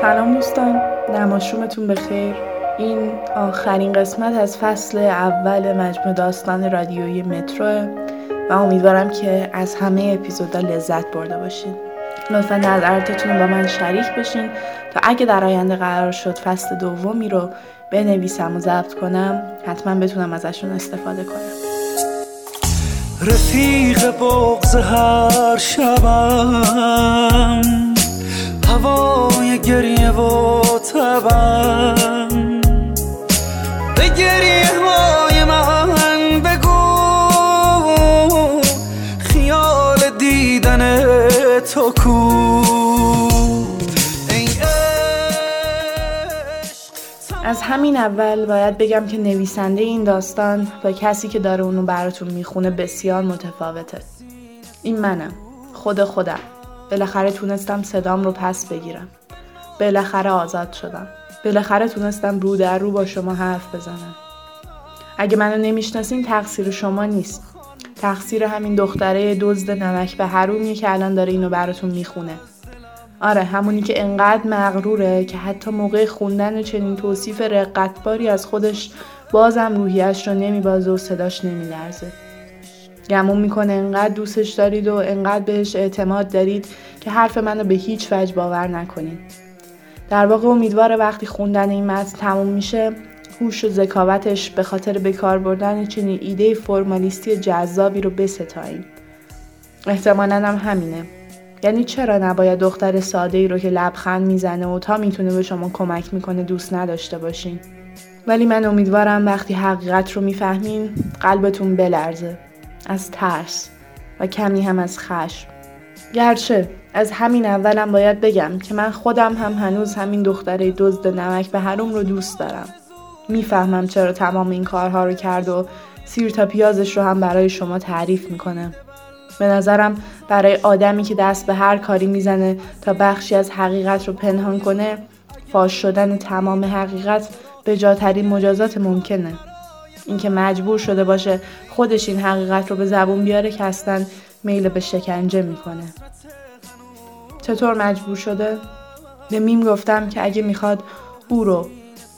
سلام دوستان نماشومتون بخیر. این آخرین قسمت از فصل اول مجموع داستان رادیویی مترو و امیدوارم که از همه اپیزودا لذت برده باشید لطفا نظراتتون با من شریک بشین تا اگه در آینده قرار شد فصل دومی رو بنویسم و ضبط کنم حتما بتونم ازشون استفاده کنم. رفیق بغز هر شبم. هوای گریه و تبم به گریه های من بگو. خیال دیدن تو کو. از همین اول باید بگم که نویسنده این داستان با کسی که داره اونو براتون می‌خونه بسیار متفاوته. این منم. خود خودم. بالاخره تونستم صدام رو پس بگیرم. بالاخره آزاد شدم. بالاخره تونستم رو در رو با شما حرف بزنم. اگه منو نمی‌شناسین تقصیر شما نیست. تقصیر همین دختره دزد نمک به حرومیه که الان داره اینو براتون می‌خونه. آره همونی که انقدر مغروره که حتی موقع خوندن چنین توصیف رقتباری از خودش بازم روحیش رو نمیبازه و صداش نمیلرزه. گمون می‌کنه. انقدر دوستش دارید و انقدر بهش اعتماد دارید که حرف منو به هیچ وجه باور نکنید. در واقع امیدواره وقتی خوندن این متن تموم میشه هوش و ذکاوتش به خاطر بکار بردن چنین ایده فرمالیستی جذابی رو بستاییم. احتمالا هم همینه. یعنی چرا نباید دختر ساده ای رو که لبخند می‌زنه و تا می‌تونه به شما کمک می‌کنه دوست نداشته باشین؟ ولی من امیدوارم وقتی حقیقت رو می‌فهمین قلبتون بلرزه. از ترس و کمی هم از خشم. گرچه از همین اولم باید بگم که من خودم هم هنوز همین دختره دزد نمک به هروم رو دوست دارم. می‌فهمم چرا تمام این کارها رو کرد و سیر تا پیازش رو هم برای شما تعریف می‌کنه. به نظرم برای آدمی که دست به هر کاری می‌زنه تا بخشی از حقیقت رو پنهان کنه فاش شدن تمام حقیقت به جاترین مجازات ممکنه. اینکه مجبور شده باشه خودش این حقیقت رو به زبون بیاره که اصلا میل به شکنجه می‌کنه. چطور مجبور شده؟ به میم گفتم که اگه می‌خواد او رو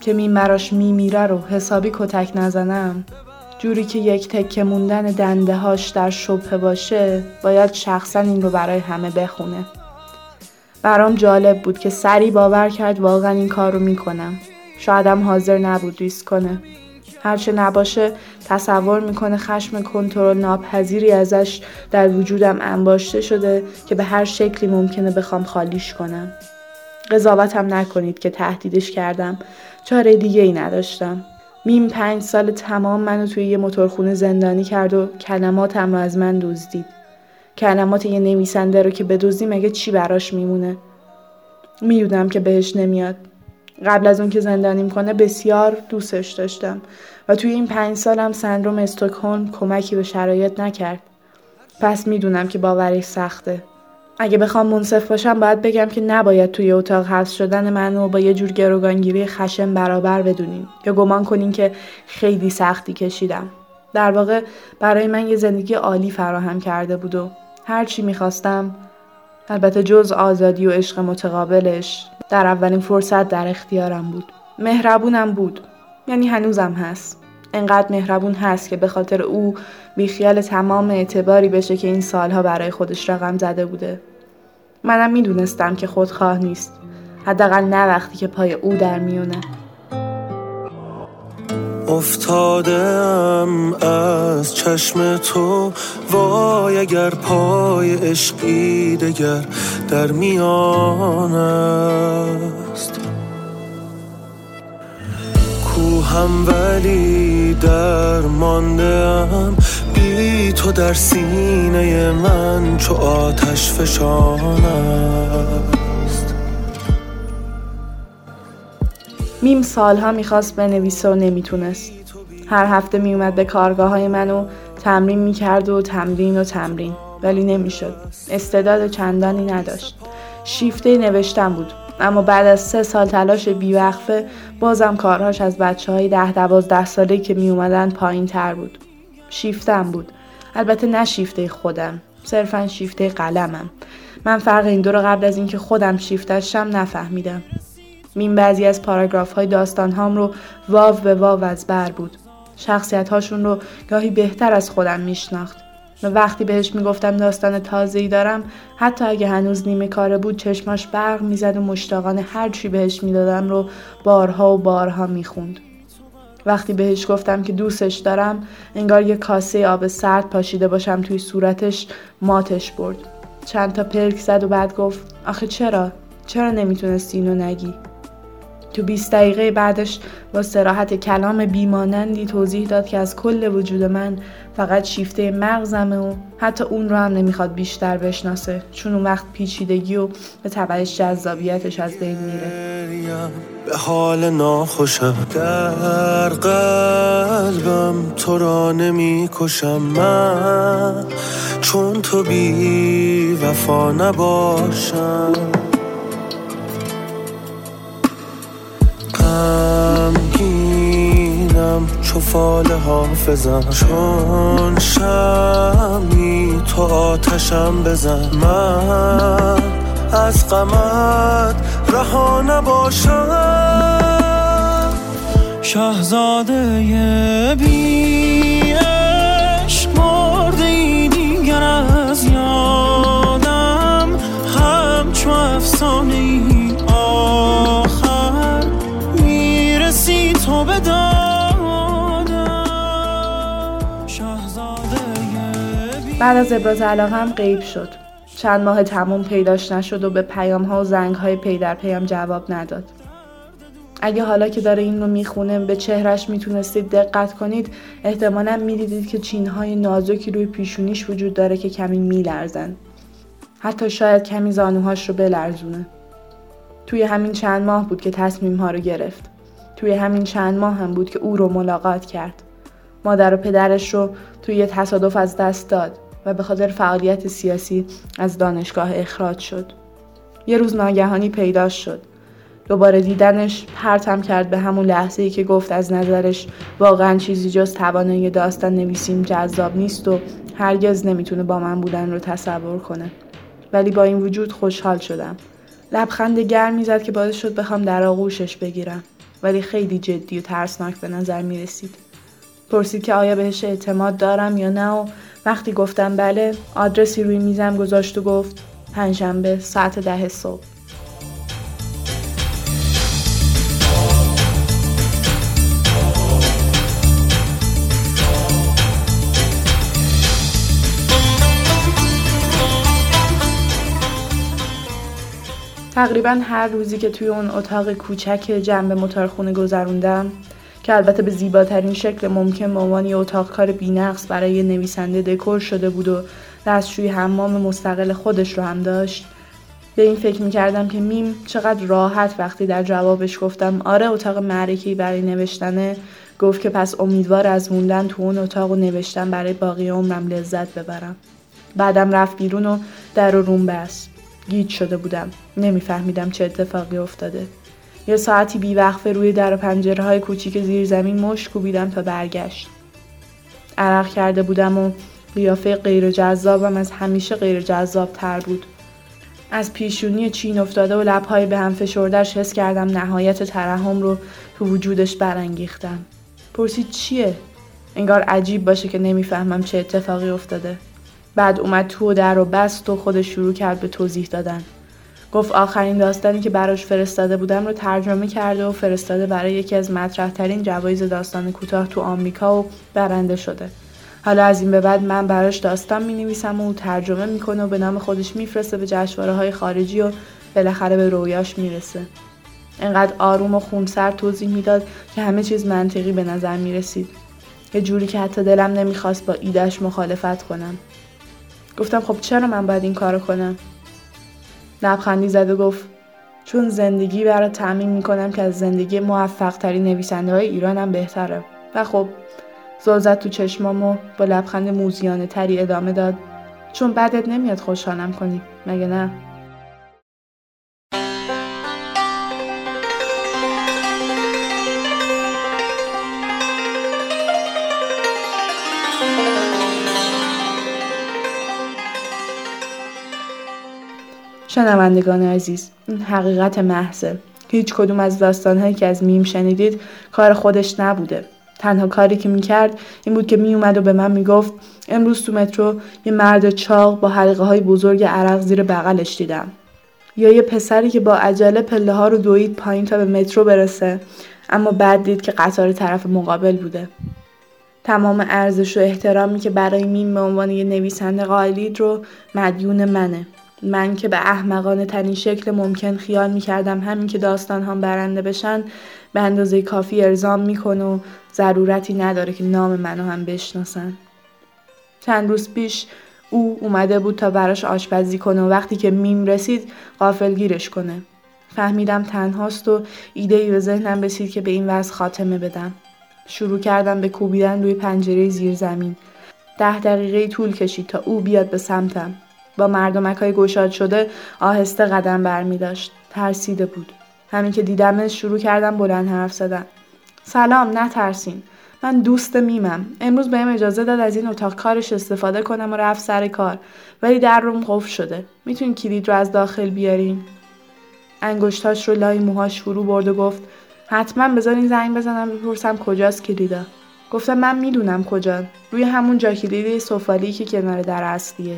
که میم براش میمیره رو حسابی کتک نزنم. جوری که یک تکه موندن دنده هاش در شبه باشه باید شخصا این رو برای همه بخونه. برام جالب بود که سری باور کرد واقعا این کار رو می‌کنم. شایدم حاضر نبود ریسک کنه. هرچه نباشه تصور می‌کنه خشم کنترل ناپذیری ازش در وجودم انباشته شده که به هر شکلی ممکنه بخوام خالیش کنم. قضاوتم نکنید که تهدیدش کردم. چاره دیگه ای نداشتم. میم پنج سال تمام منو توی یه موتورخونه زندانی کرد و کلماتم رو از من دزدید. کلمات یه نویسنده رو که بدزدی مگه چی براش میمونه؟ می‌دونم که بهش نمیاد. قبل از اون که زندانیم کنه بسیار دوستش داشتم. و توی این پنج سالم سندروم استکهلم کمکی به شرایط نکرد. پس می‌دونم که باورش سخته. اگه بخوام منصف باشم باید بگم که نباید توی اتاق حبس شدن منو با یه جور گروگانگیری خشم برابر بدونین یا گمان کنین که خیلی سختی کشیدم. در واقع برای من یه زندگی عالی فراهم کرده بود و هر چی می‌خواستم البته جز آزادی و عشق متقابلش در اولین فرصت در اختیارم بود. مهربونم بود. یعنی هنوزم هست. انقدر مهربون هست که به خاطر او بیخیال تمام اعتباری بشه که این سالها برای خودش رقم زده بوده. منم می‌دونستم که خودخواه نیست. حداقل نه وقتی که پای او در میونه افتادم از چشم تو. وای اگر پای عشقی دگر در میان است. کوهم ولی در ماندم بی تو در سینه من چو آتش فشان میم سالها می‌خواست بنویسه و نمی‌تونست هر هفته میومد به کارگاه های منو تمرین می‌کرد و تمرین و تمرین ولی نمی‌شد استعداد چندانی نداشت شیفته نوشتن بود اما بعد از سه سال تلاش بیوقفه بازم کارهاش از بچه های ده دوازده ساله که می اومدن پایین تر بود. شیفتم بود. البته نه شیفته خودم. صرفا شیفته قلمم. من فرق این دو رو قبل از اینکه خودم شیفتشم نفهمیدم. میم بعضی از پاراگراف های داستان هام رو واو به واو از بر بود. شخصیت هاشون رو گاهی بهتر از خودم میشناخت. و وقتی بهش می‌گفتم داستان تازه‌ای دارم حتی اگه هنوز نیمه کاره بود چشماش برق می‌زد و مشتاقانه هر چی بهش می‌دادم رو بارها و بارها می‌خوند. وقتی بهش گفتم که دوستش دارم انگار یه کاسه آب سرد پاشیده باشم توی صورتش ماتش برد چند تا پلک زد و بعد گفت آخه چرا؟ چرا نمی‌تونستی اینو نگی؟ تو 20 دقیقه بعدش با سراحت کلام بیمانندی توضیح داد که از کل وجود من فقط شیفته مغزمه و حتی اون رو هم نمی‌خواد بیشتر بشناسه. چون اون وقت پیچیدگی و به تبعش جذابیتش از بین میره. به حال ناخوشم در قلبم تو را نمی کشم من چون تو بی وفا نباشم. چو فال حافظم. چون شمی تو آتشم بزن. من از غمت رها نباشم. شهزاده بی بعد از ابراز علاقه هم غیب شد. چند ماه تموم پیداش نشد و به پیام ها و زنگ های پی در پیام جواب نداد. اگه حالا که داره این رو می‌خونه به چهرش می‌تونستید دقت کنید احتمالا می‌دیدید که چین های نازکی روی پیشونیش وجود داره که کمی میلرزن. حتی شاید کمی زانوهاش رو بلرزونه. توی همین چند ماه بود که تصمیم ها رو گرفت. توی همین چند ماه هم بود که او رو ملاقات کرد. مادر و پدرش رو توی یه تصادف از دست داد و به خاطر فعالیت سیاسی از دانشگاه اخراج شد. یه روز ناگهانی پیدا شد. دوباره دیدنش پرتم کرد به همون لحظه ای که گفت از نظرش واقعا چیزی جز توانایی داستان نویسیم جذاب نیست و هرگز نمی‌تونه با من بودن رو تصور کنه. ولی با این وجود خوشحال شدم. لبخند گرمی زد که باعث شد بخوام در آغوشش بگیرم. ولی خیلی جدی و ترسناک به نظر می رسید. پرسید که آیا بهش اعتماد دارم یا نه و وقتی گفتم بله آدرسی روی میزم گذاشت و گفت پنجشنبه ساعت ده صبح. تقریبا هر روزی که توی اون اتاق کوچک جنب موتورخونه گذروندم که البته به زیباترین شکل ممکن به عنوان یه اتاق کار بینقص برای نویسنده دکور شده بود و دستشوی حمام مستقل خودش رو هم داشت. به این فکر می‌کردم که میم چقدر راحت وقتی در جوابش گفتم آره اتاق معرکی برای نوشتنه گفت که پس امیدوار از موندن تو اون اتاق و نوشتن برای باقی عمرم لذت ببرم. بعدم رفت بیرون و در و روم بست. گیج شده بودم. نمیفهمیدم چه اتفاقی افتاده. یه ساعتی بیوقفه روی در و پنجره های کوچیک زیر زمین مش کوبیدم تا برگشت. عرق کرده بودم و قیافه غیر جذابم از همیشه غیر جذاب تر بود. از پیشونی چین افتاده و لبهای به هم فشردش حس کردم نهایت ترحم رو تو وجودش برانگیختم. پرسید چیه؟ انگار عجیب باشه که نمی‌فهمم چه اتفاقی افتاده. بعد اومد تو و در و بست و خودش شروع کرد به توضیح دادن. گفت آخرین داستانی که براش فرستاده بودم رو ترجمه کرده و فرستاده برای یکی از مطرحترین جوایز داستان کوتاه تو آمریکا و برنده شده حالا از این به بعد من براش داستان می نویسم و او ترجمه می‌کنه و به نام خودش میفرسته به جشنواره های خارجی و بالاخره به رویاش می‌رسه انقدر آروم و خونسر توضیح می‌داد که همه چیز منطقی به نظر می رسید. یه جوری که حتی دلم نمی‌خواست با ایدش مخالفت کنم. گفتم خب چرا من باید این کارو کنم؟ لبخندی زد و گفت چون زندگی برای تعمین می‌کنم که از زندگی موفق ترین نویسنده های ایرانم بهتره. و خب زل زد تو چشمام و با لبخند موزیانه تری ادامه داد. چون بعدت نمیاد خوشحالم کنی مگه نه؟ شنوندگان عزیز این حقیقت محضه. هیچ کدوم از داستانهایی که از میم شنیدید کار خودش نبوده. تنها کاری که می‌کرد این بود که میومد و به من می‌گفت امروز تو مترو یه مرد چاق با حلقه های بزرگ عرق زیر بغلش دیدم. یا یه پسری که با عجله پله ها رو دوید پایین تا به مترو برسه اما بعد دید که قطار طرف مقابل بوده. تمام ارزش و احترامی که برای میم به عنوان یه نویسنده قائلید رو مدیون منه. من که به احمقانه ترین شکل ممکن خیال می‌کردم همین که داستان هم برنده بشن به اندازه کافی ارزام می‌کنه و ضرورتی نداره که نام منو هم بشناسن. چند روز پیش او اومده بود تا براش آشپزی کنه و وقتی که میم رسید گیرش کنه. فهمیدم تنهاست و ایده ای به ذهنم رسید که به این وضع خاتمه بدم. شروع کردم به کوبیدن روی پنجره زیر زمین ده دقیقه طول کشید تا او بیاد به سمتم. با مردمک های گشاد شده آهسته قدم برمی داشت. ترسیده بود. همین که دیدمش شروع کردم بلند حرف زدن. سلام نترسین. من دوست میمم. امروز بهم اجازه داد از این اتاق کارش استفاده کنم و رفت سر کار. ولی در روم قفل شده. می‌تونی کلید رو از داخل بیارین؟ انگشتاش رو لای موهاش فرو برد و گفت حتما بذارین زنگ بزنم بپرسم کجاست کلیدا گفتم من می‌دونم کجا روی همون جا کلید سفالی که کنار در اصلیه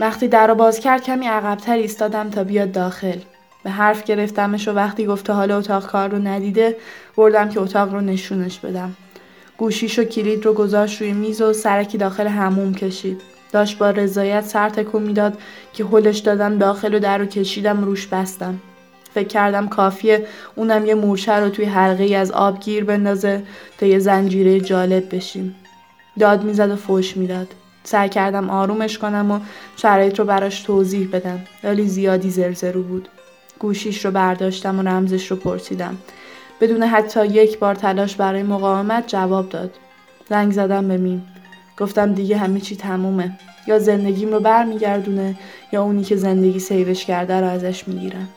وقتی در رو باز کرد کمی عقبتر ایستادم تا بیاد داخل. به حرف گرفتمش و وقتی گفته حال اتاق کار رو ندیده بردم که اتاق رو نشونش بدم. گوشیش و کلید رو گذاشت روی میز و سرکی داخل هموم کشید. داشت با رضایت سر تکون می‌داد که هلش دادم داخل و در رو کشیدم روش بستم. فکر کردم کافیه اونم یه مورچه رو توی حلقه ای از آب گیر بندازه تا یه زنجیره جالب بشیم. داد می‌زد و فوش می‌داد. سعی کردم آرومش کنم و شرایط رو براش توضیح بدم. ولی زیادی زرزرو بود. گوشیش رو برداشتم و رمزش رو پرسیدم. بدون حتی یک بار تلاش برای مقاومت جواب داد. زنگ زدم به میم. گفتم دیگه همه چی تمومه. یا زندگیم رو برمیگردونه یا اونی که زندگی سیوش کرده رو ازش می‌گیرم.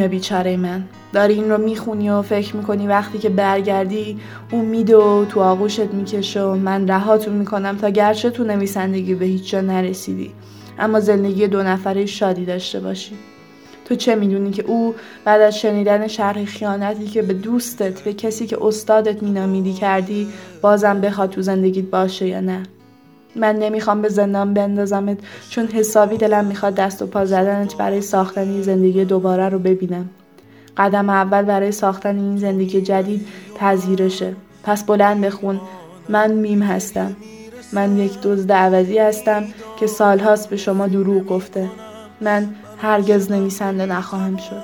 میمه بیچاره من. داری این رو می‌خونی و فکر می‌کنی وقتی که برگردی اون میده و تو آغوشت می‌کشه و من رهاتون می‌کنم تا گرچه تو نویسندگی به هیچ جا نرسیدی. اما زندگی دو نفره شادی داشته باشی. تو چه می‌دونی که او بعد از شنیدن شرح خیانتی که به دوستت به کسی که استادت مینامیدی کردی بازم بخواد تو زندگیت باشه یا نه؟ من نمی‌خوام به زندان بندازمت چون حسابی دلم می‌خواد دست و پا زدنت برای ساختن زندگی دوباره رو ببینم. قدم اول برای ساختن این زندگی جدید پذیرشه. پس بلند بخون. من میم هستم. من یک دزد عوضی هستم که سالهاست به شما دروغ گفته. من هرگز نویسنده نخواهم شد.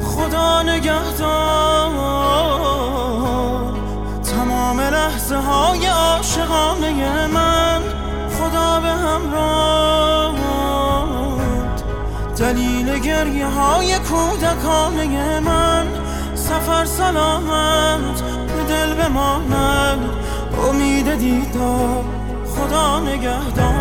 خدا نگهدار. لحظه های عاشقانه من خدا به همراه دلیل گریه های کودکانه من سفر سلامت به دل بماند. امید دیدار خدا نگهدار.